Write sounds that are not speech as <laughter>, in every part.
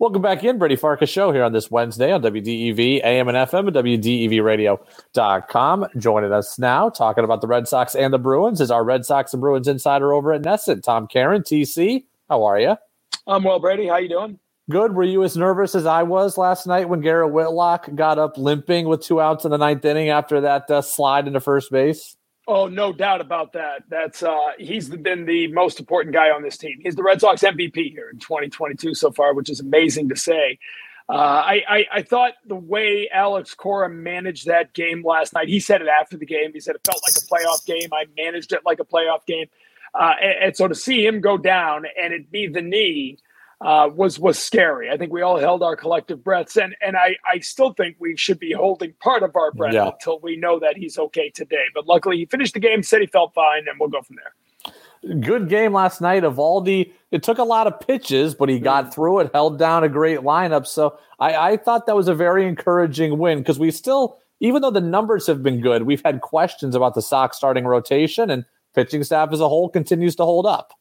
Welcome back in, Brady Farkas show here on this Wednesday on WDEV, AM and FM at WDEVradio.com. Joining us now, talking about the Red Sox and the Bruins, is our Red Sox and Bruins insider over at NESN, Tom Caron, TC, how are you? I'm well, Brady. How you doing? Good. Were you as nervous as I was last night when Garrett Whitlock got up limping with two outs in the ninth inning after that uh, slide into first base? Oh, no doubt about that. That's uh, he's been the most important guy on this team. He's the Red Sox MVP here in 2022 so far, which is amazing to say. Uh, I, I, I thought the way Alex Cora managed that game last night. He said it after the game. He said it felt like a playoff game. I managed it like a playoff game. Uh, and, and so to see him go down and it be the knee uh, was was scary. I think we all held our collective breaths, and and I I still think we should be holding part of our breath yeah. until we know that he's okay today. But luckily, he finished the game, said he felt fine, and we'll go from there. Good game last night. Eovaldi, it took a lot of pitches, but he got mm. through it, held down a great lineup. So I, I thought that was a very encouraging win because we still, even though the numbers have been good, we've had questions about the Sox starting rotation and pitching staff as a whole continues to hold up.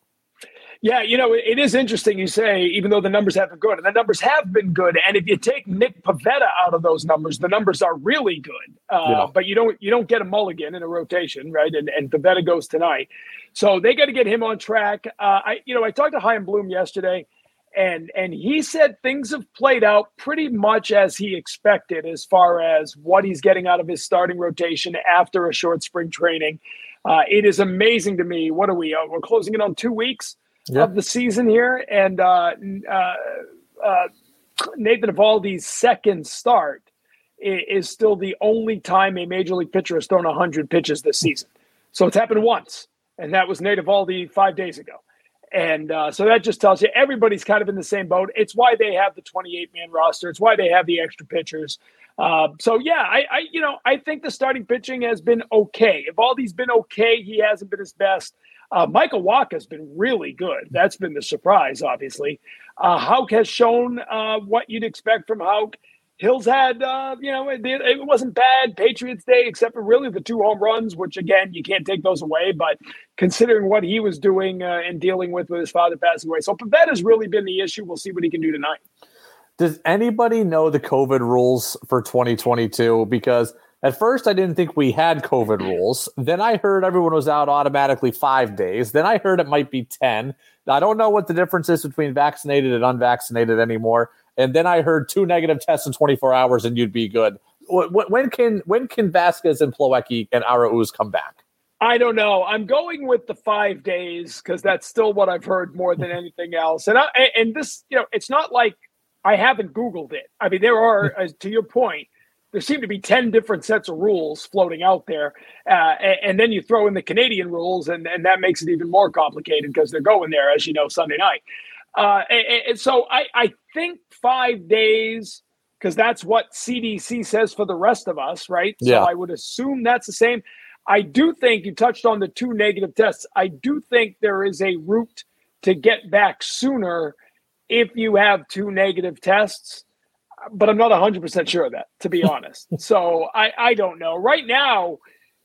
Yeah, you know, it is interesting you say, even though the numbers have been good, and the numbers have been good. And if you take Nick Pivetta out of those numbers, the numbers are really good. Uh, yeah. But you don't you don't get a mulligan in a rotation, right? And and Pivetta goes tonight, so they got to get him on track. Uh, I you know I talked to Chaim Bloom yesterday, and and he said things have played out pretty much as he expected as far as what he's getting out of his starting rotation after a short spring training. Uh, it is amazing to me. What are we? Uh, we're closing in on two weeks of the season here, and uh, uh, uh, Nathan Eovaldi's second start is still the only time a major league pitcher has thrown 100 pitches this season. So it's happened once, and that was Nate Eovaldi five days ago. And uh, so that just tells you everybody's kind of in the same boat. It's why they have the 28 man roster. It's why they have the extra pitchers. Uh, so yeah, I, I, you know I think the starting pitching has been okay. Eovaldi's been okay. He hasn't been his best. Uh, Michael Wacha has been really good. That's been the surprise, obviously. Uh, Houck has shown uh, what you'd expect from Houck. Hills had, uh, you know, it, it, wasn't bad Patriots Day, except for really the two home runs, which again you can't take those away. But considering what he was doing uh, and dealing with with his father passing away, so Pivetta has really been the issue. We'll see what he can do tonight. Does anybody know the COVID rules for 2022? Because at first, I didn't think we had COVID rules. Then I heard everyone was out automatically five days. Then I heard it might be 10. I don't know what the difference is between vaccinated and unvaccinated anymore. And then I heard two negative tests in 24 hours and you'd be good. When can when can Vazquez and Plawecki and Arauz come back? I don't know. I'm going with the five days because that's still what I've heard more than <laughs> anything else. And I, and this, you know, it's not like I haven't Googled it. I mean, there are, to your point, there seem to be 10 different sets of rules floating out there. Uh, and, and, then you throw in the Canadian rules, and, and that makes it even more complicated because they're going there, as you know, Sunday night. Uh, and, and, so I, I think five days, because that's what CDC says for the rest of us, right? Yeah. So I would assume that's the same. I do think you touched on the two negative tests. I do think there is a route to get back sooner if you have two negative tests but I'm not 100% sure of that, to be <laughs> honest. so I, I don't know. Right now,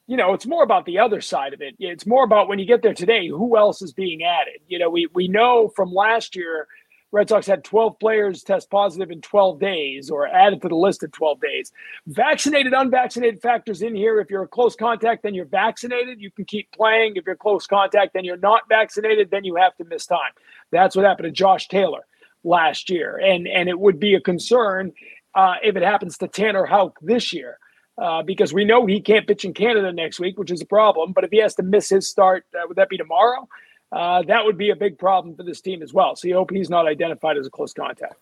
you know, it's more about the other side of it. It's more about when you get there today, who else is being added? You know, we, we know from last year, Red Sox had 12 players test positive in 12 days or added to the list in 12 days. Vaccinated, unvaccinated factors in here. If you're a close contact, then you're vaccinated. You can keep playing. If you're close contact, then you're not vaccinated, then you have to miss time. That's what happened to Josh Taylor last year, and and it would be a concern uh, if it happens to Tanner Houck this year. Uh, because we know he can't pitch in Canada next week, which is a problem. But if he has to miss his start, uh, would that be tomorrow? Uh, that would be a big problem for this team as well. So you hope he's not identified as a close contact.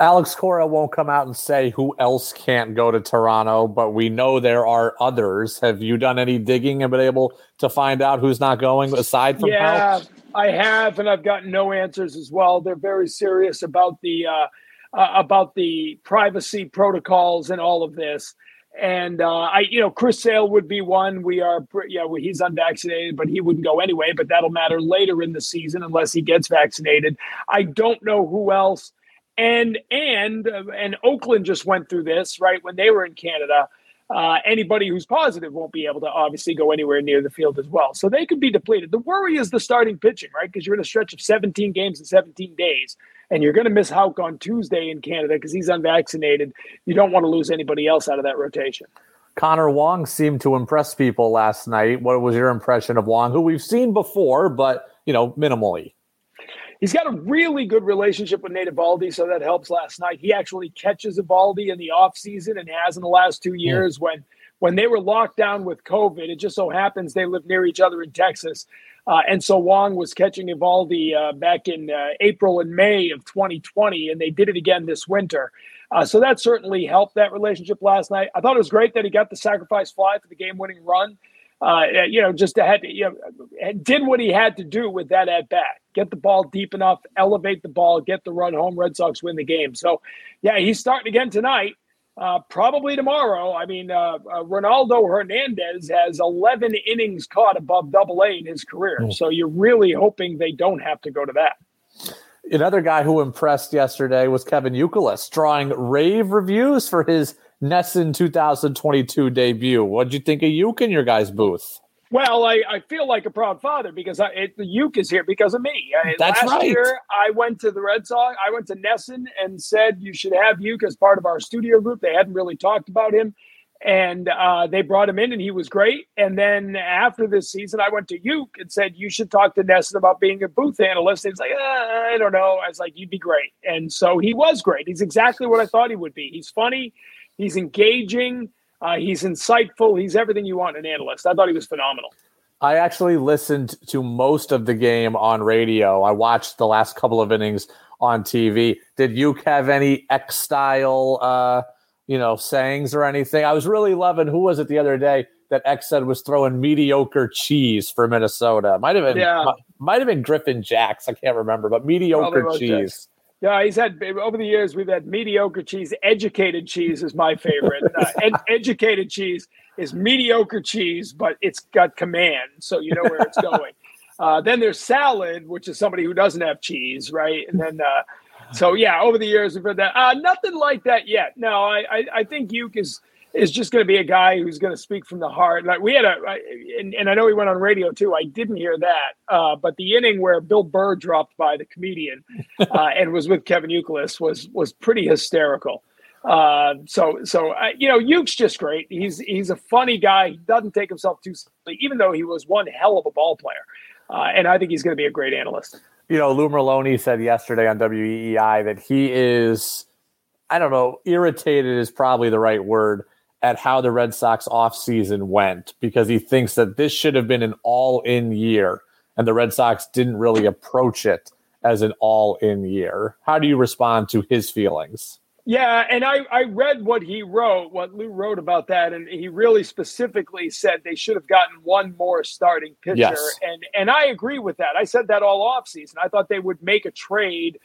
Alex Cora won't come out and say who else can't go to Toronto, but we know there are others. Have you done any digging and been able to find out who's not going aside from yeah, Alex? I have, and I've gotten no answers as well. They're very serious about the uh, uh, about the privacy protocols and all of this. And uh, I, you know, Chris Sale would be one. We are, yeah, well, he's unvaccinated, but he wouldn't go anyway. But that'll matter later in the season unless he gets vaccinated. I don't know who else. And and uh, and Oakland just went through this right when they were in Canada uh, anybody who's positive won't be able to obviously go anywhere near the field as well. So they could be depleted. The worry is the starting pitching, right? Because you're in a stretch of 17 games in 17 days. and you're going to miss Houck on Tuesday in Canada because he's unvaccinated. You don't want to lose anybody else out of that rotation. Connor Wong seemed to impress people last night. What was your impression of Wong, who we've seen before, but you know, minimally? He's got a really good relationship with Nate Eovaldi, so that helps last night. He actually catches Eovaldi in the offseason and has in the last two years when when they were locked down with COVID. It just so happens they live near each other in Texas. Uh, and so Wong was catching Eovaldi uh, back in uh, April and May of 2020, and they did it again this winter. Uh, so that certainly helped that relationship last night. I thought it was great that he got the sacrifice fly for the game-winning run. Uh, you know, just had to, you know, did what he had to do with that at bat. Get the ball deep enough, elevate the ball, get the run home. Red Sox win the game. So, yeah, he's starting again tonight. Uh, probably tomorrow. I mean, uh, uh, Ronaldo Hernandez has 11 innings caught above double A in his career. Mm. So you're really hoping they don't have to go to that. Another guy who impressed yesterday was Kevin Youkilis, drawing rave reviews for his NESN 2022 debut. What'd you think of Uke in your guys' booth? Well, I, I feel like a proud father because I, it, the Uke is here because of me. That's Last right. year, I went to the Red Sox. I went to NESN and said you should have Uke as part of our studio group. They hadn't really talked about him, and uh, they brought him in, and he was great. And then after this season, I went to Uke and said you should talk to NESN about being a booth analyst. And he's like, uh, I don't know. I was like, you'd be great, and so he was great. He's exactly what I thought he would be. He's funny. He's engaging. Uh, he's insightful. He's everything you want in an analyst. I thought he was phenomenal. I actually listened to most of the game on radio. I watched the last couple of innings on TV. Did you have any Eck style, uh, you know, sayings or anything? I was really loving. Who was it the other day that Eck said was throwing mediocre cheese for Minnesota? Might have been, yeah. might, might have been Griffin Jax. I can't remember, but mediocre cheese. Yeah, he's had over the years. We've had mediocre cheese. Educated cheese is my favorite. Uh, <laughs> ed- educated cheese is mediocre cheese, but it's got command, so you know where it's going. <laughs> uh, then there's salad, which is somebody who doesn't have cheese, right? And then, uh, so yeah, over the years we've heard that. Uh, nothing like that yet. No, I I, I think Uke is is just going to be a guy who's going to speak from the heart. Like we had a, and, and I know he went on radio too. I didn't hear that, uh, but the inning where Bill Burr dropped by the comedian <laughs> uh, and was with Kevin Youkilis was was pretty hysterical. Uh, so so you know, Uke's just great. He's he's a funny guy. He doesn't take himself too seriously, even though he was one hell of a ball player. Uh, and I think he's going to be a great analyst. You know, Lou Merloni said yesterday on WEEI that he is, I don't know, irritated is probably the right word at how the Red Sox offseason went because he thinks that this should have been an all in year and the Red Sox didn't really approach it as an all in year. How do you respond to his feelings? Yeah, and I, I read what he wrote, what Lou wrote about that, and he really specifically said they should have gotten one more starting pitcher. Yes. And and I agree with that. I said that all offseason. I thought they would make a trade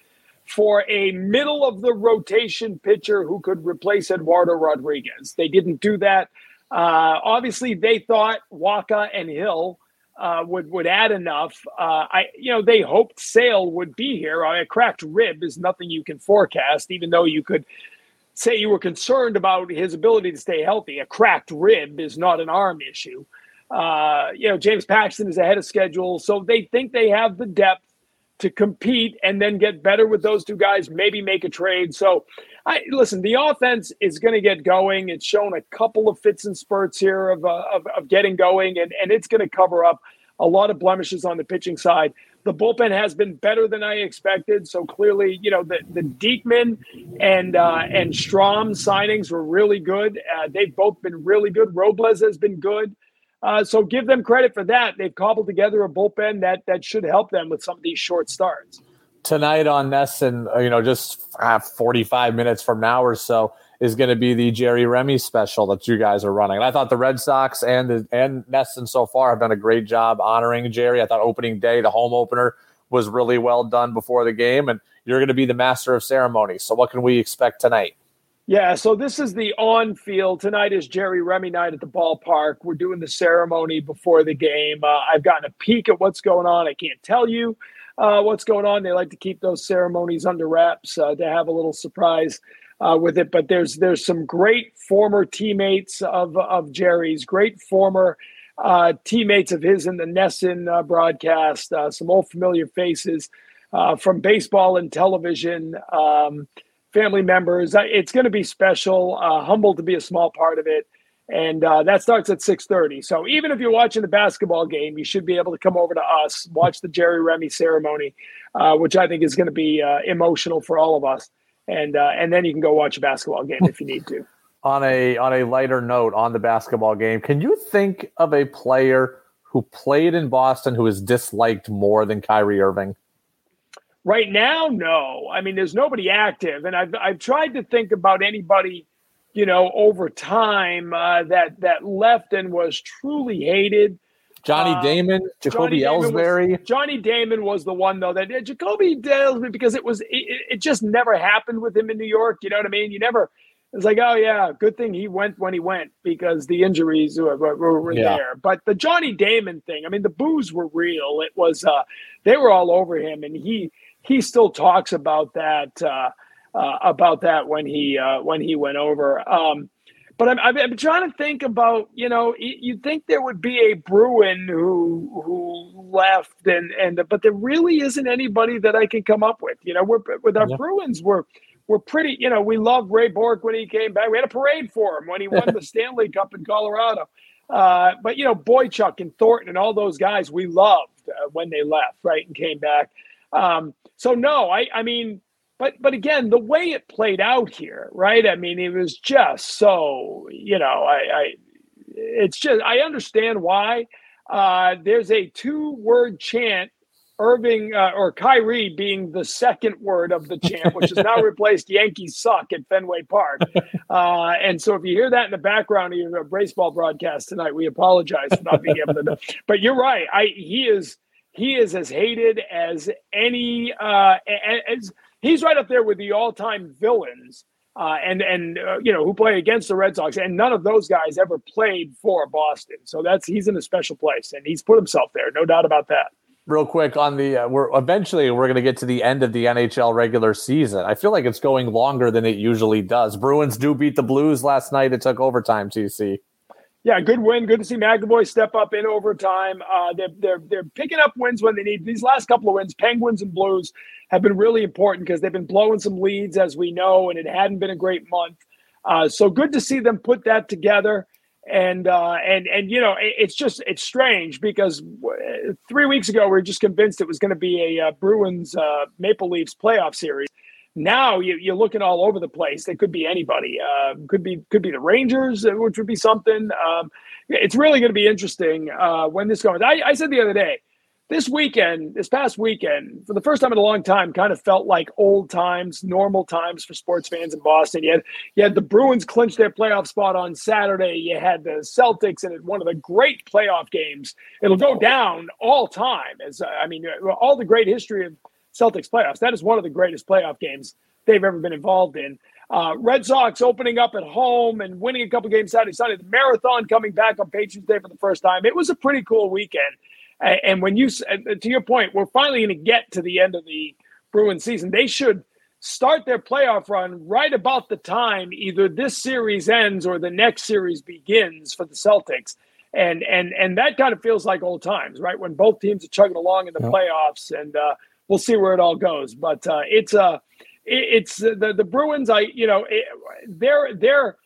for a middle of the rotation pitcher who could replace Eduardo Rodriguez. They didn't do that. Uh, obviously, they thought Wacha and Hill uh, would would add enough. Uh, I you know they hoped Sale would be here. a cracked rib is nothing you can forecast, even though you could say you were concerned about his ability to stay healthy. A cracked rib is not an arm issue. Uh, you know James Paxton is ahead of schedule, so they think they have the depth to compete and then get better with those two guys, maybe make a trade. So, I listen, the offense is going to get going. It's shown a couple of fits and spurts here of, uh, of, of getting going, and, and it's going to cover up a lot of blemishes on the pitching side. The bullpen has been better than I expected. So clearly, you know, the, the Diekman and uh, and Strahm signings were really good. Uh, they've both been really good. Robles has been good. Uh, so give them credit for that. They've cobbled together a bullpen that that should help them with some of these short starts. Tonight on NESN, uh, you know, just uh, 45 minutes from now or so is going to be the Jerry Remy special that you guys are running. And I thought the Red Sox and the, and NESN so far have done a great job honoring Jerry. I thought opening day, the home opener, was really well done before the game, and you're going to be the master of ceremonies. So what can we expect tonight? Yeah, so this is the on field. Tonight is Jerry Remy night at the ballpark. We're doing the ceremony before the game. Uh, I've gotten a peek at what's going on. I can't tell you uh, what's going on. They like to keep those ceremonies under wraps uh, to have a little surprise uh, with it. But there's there's some great former teammates of of Jerry's, great former uh, teammates of his in the NESN uh, broadcast, some old familiar faces. from baseball and television, um, family members. It's going to be special. Uh, humbled to be a small part of it, and uh, that starts at six thirty. So even if you're watching the basketball game, you should be able to come over to us, watch the Jerry Remy ceremony, uh, which I think is going to be uh, emotional for all of us, and uh, and then you can go watch a basketball game if you need to. <laughs> on a on a lighter note on the basketball game, can you think of a player who played in Boston who is disliked more than Kyrie Irving? Right now, no. I mean, there's nobody active, and I've I've tried to think about anybody, you know, over time uh, that that left and was truly hated. Johnny um, Damon, Jacoby Johnny Ellsbury. Was, Johnny Damon was the one though that uh, Jacoby Ellsbury because it was it, it just never happened with him in New York. You know what I mean? You never it's like, oh yeah, good thing he went when he went because the injuries were, were, were yeah. there. But the Johnny Damon thing, I mean, the boos were real. It was uh, they were all over him, and he he still talks about that uh, uh, about that when he uh, when he went over. Um, but I'm, I'm trying to think about you know you'd think there would be a Bruin who who left and and but there really isn't anybody that I can come up with. You know, we're with our yeah. Bruins we're we're pretty, you know, we love Ray Bourque when he came back. We had a parade for him when he won <laughs> the Stanley Cup in Colorado. Uh, but, you know, Boychuk and Thornton and all those guys we loved uh, when they left, right, and came back. Um, so, no, I, I mean, but but again, the way it played out here, right? I mean, it was just so, you know, I, I it's just I understand why. Uh, there's a two word chant Irving uh, or Kyrie being the second word of the chant, which has now <laughs> replaced Yankees suck at Fenway Park. Uh, and so if you hear that in the background of your baseball broadcast tonight, we apologize for not being able to know. But you're right. I he is he is as hated as any uh, as he's right up there with the all-time villains. Uh, and and uh, you know who play against the Red Sox, and none of those guys ever played for Boston. So that's he's in a special place, and he's put himself there, no doubt about that real quick on the uh, we're eventually we're going to get to the end of the NHL regular season. I feel like it's going longer than it usually does. Bruins do beat the Blues last night. It took overtime. TC. Yeah, good win. Good to see McAvoy step up in overtime. Uh, they're, they're they're picking up wins when they need. These last couple of wins, Penguins and Blues, have been really important because they've been blowing some leads, as we know, and it hadn't been a great month. Uh, so good to see them put that together and uh, and and you know it, it's just it's strange because three weeks ago we were just convinced it was going to be a uh, Bruins uh, Maple Leafs playoff series. Now you, you're looking all over the place. It could be anybody. Uh, could be could be the Rangers, uh, which would be something. Um, it's really going to be interesting uh, when this goes. I, I said the other day this weekend, this past weekend, for the first time in a long time, kind of felt like old times, normal times for sports fans in Boston. You had you had the Bruins clinch their playoff spot on Saturday. You had the Celtics in one of the great playoff games. It'll go down all time as I mean, all the great history of Celtics playoffs. That is one of the greatest playoff games they've ever been involved in. Uh, Red Sox opening up at home and winning a couple games Saturday, Sunday. The marathon coming back on Patriots Day for the first time. It was a pretty cool weekend. And when you, to your point, we're finally going to get to the end of the Bruins season. They should start their playoff run right about the time either this series ends or the next series begins for the Celtics. And and and that kind of feels like old times, right? When both teams are chugging along in the playoffs, and uh, we'll see where it all goes. But uh, it's a uh, it, it's the the Bruins. I you know it, they're they're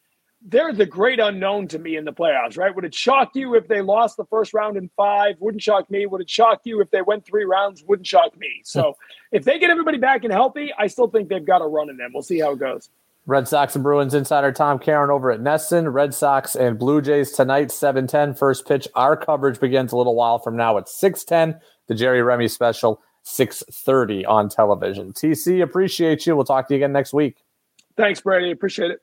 they're the great unknown to me in the playoffs, right? Would it shock you if they lost the first round in five? Wouldn't shock me. Would it shock you if they went three rounds? Wouldn't shock me. So <laughs> if they get everybody back and healthy, I still think they've got a run in them. We'll see how it goes. Red Sox and Bruins insider Tom Caron over at NESN. Red Sox and Blue Jays tonight, 7-10. First pitch. Our coverage begins a little while from now at 6-10. The Jerry Remy special, 6.30 on television. TC, appreciate you. We'll talk to you again next week. Thanks, Brady. Appreciate it.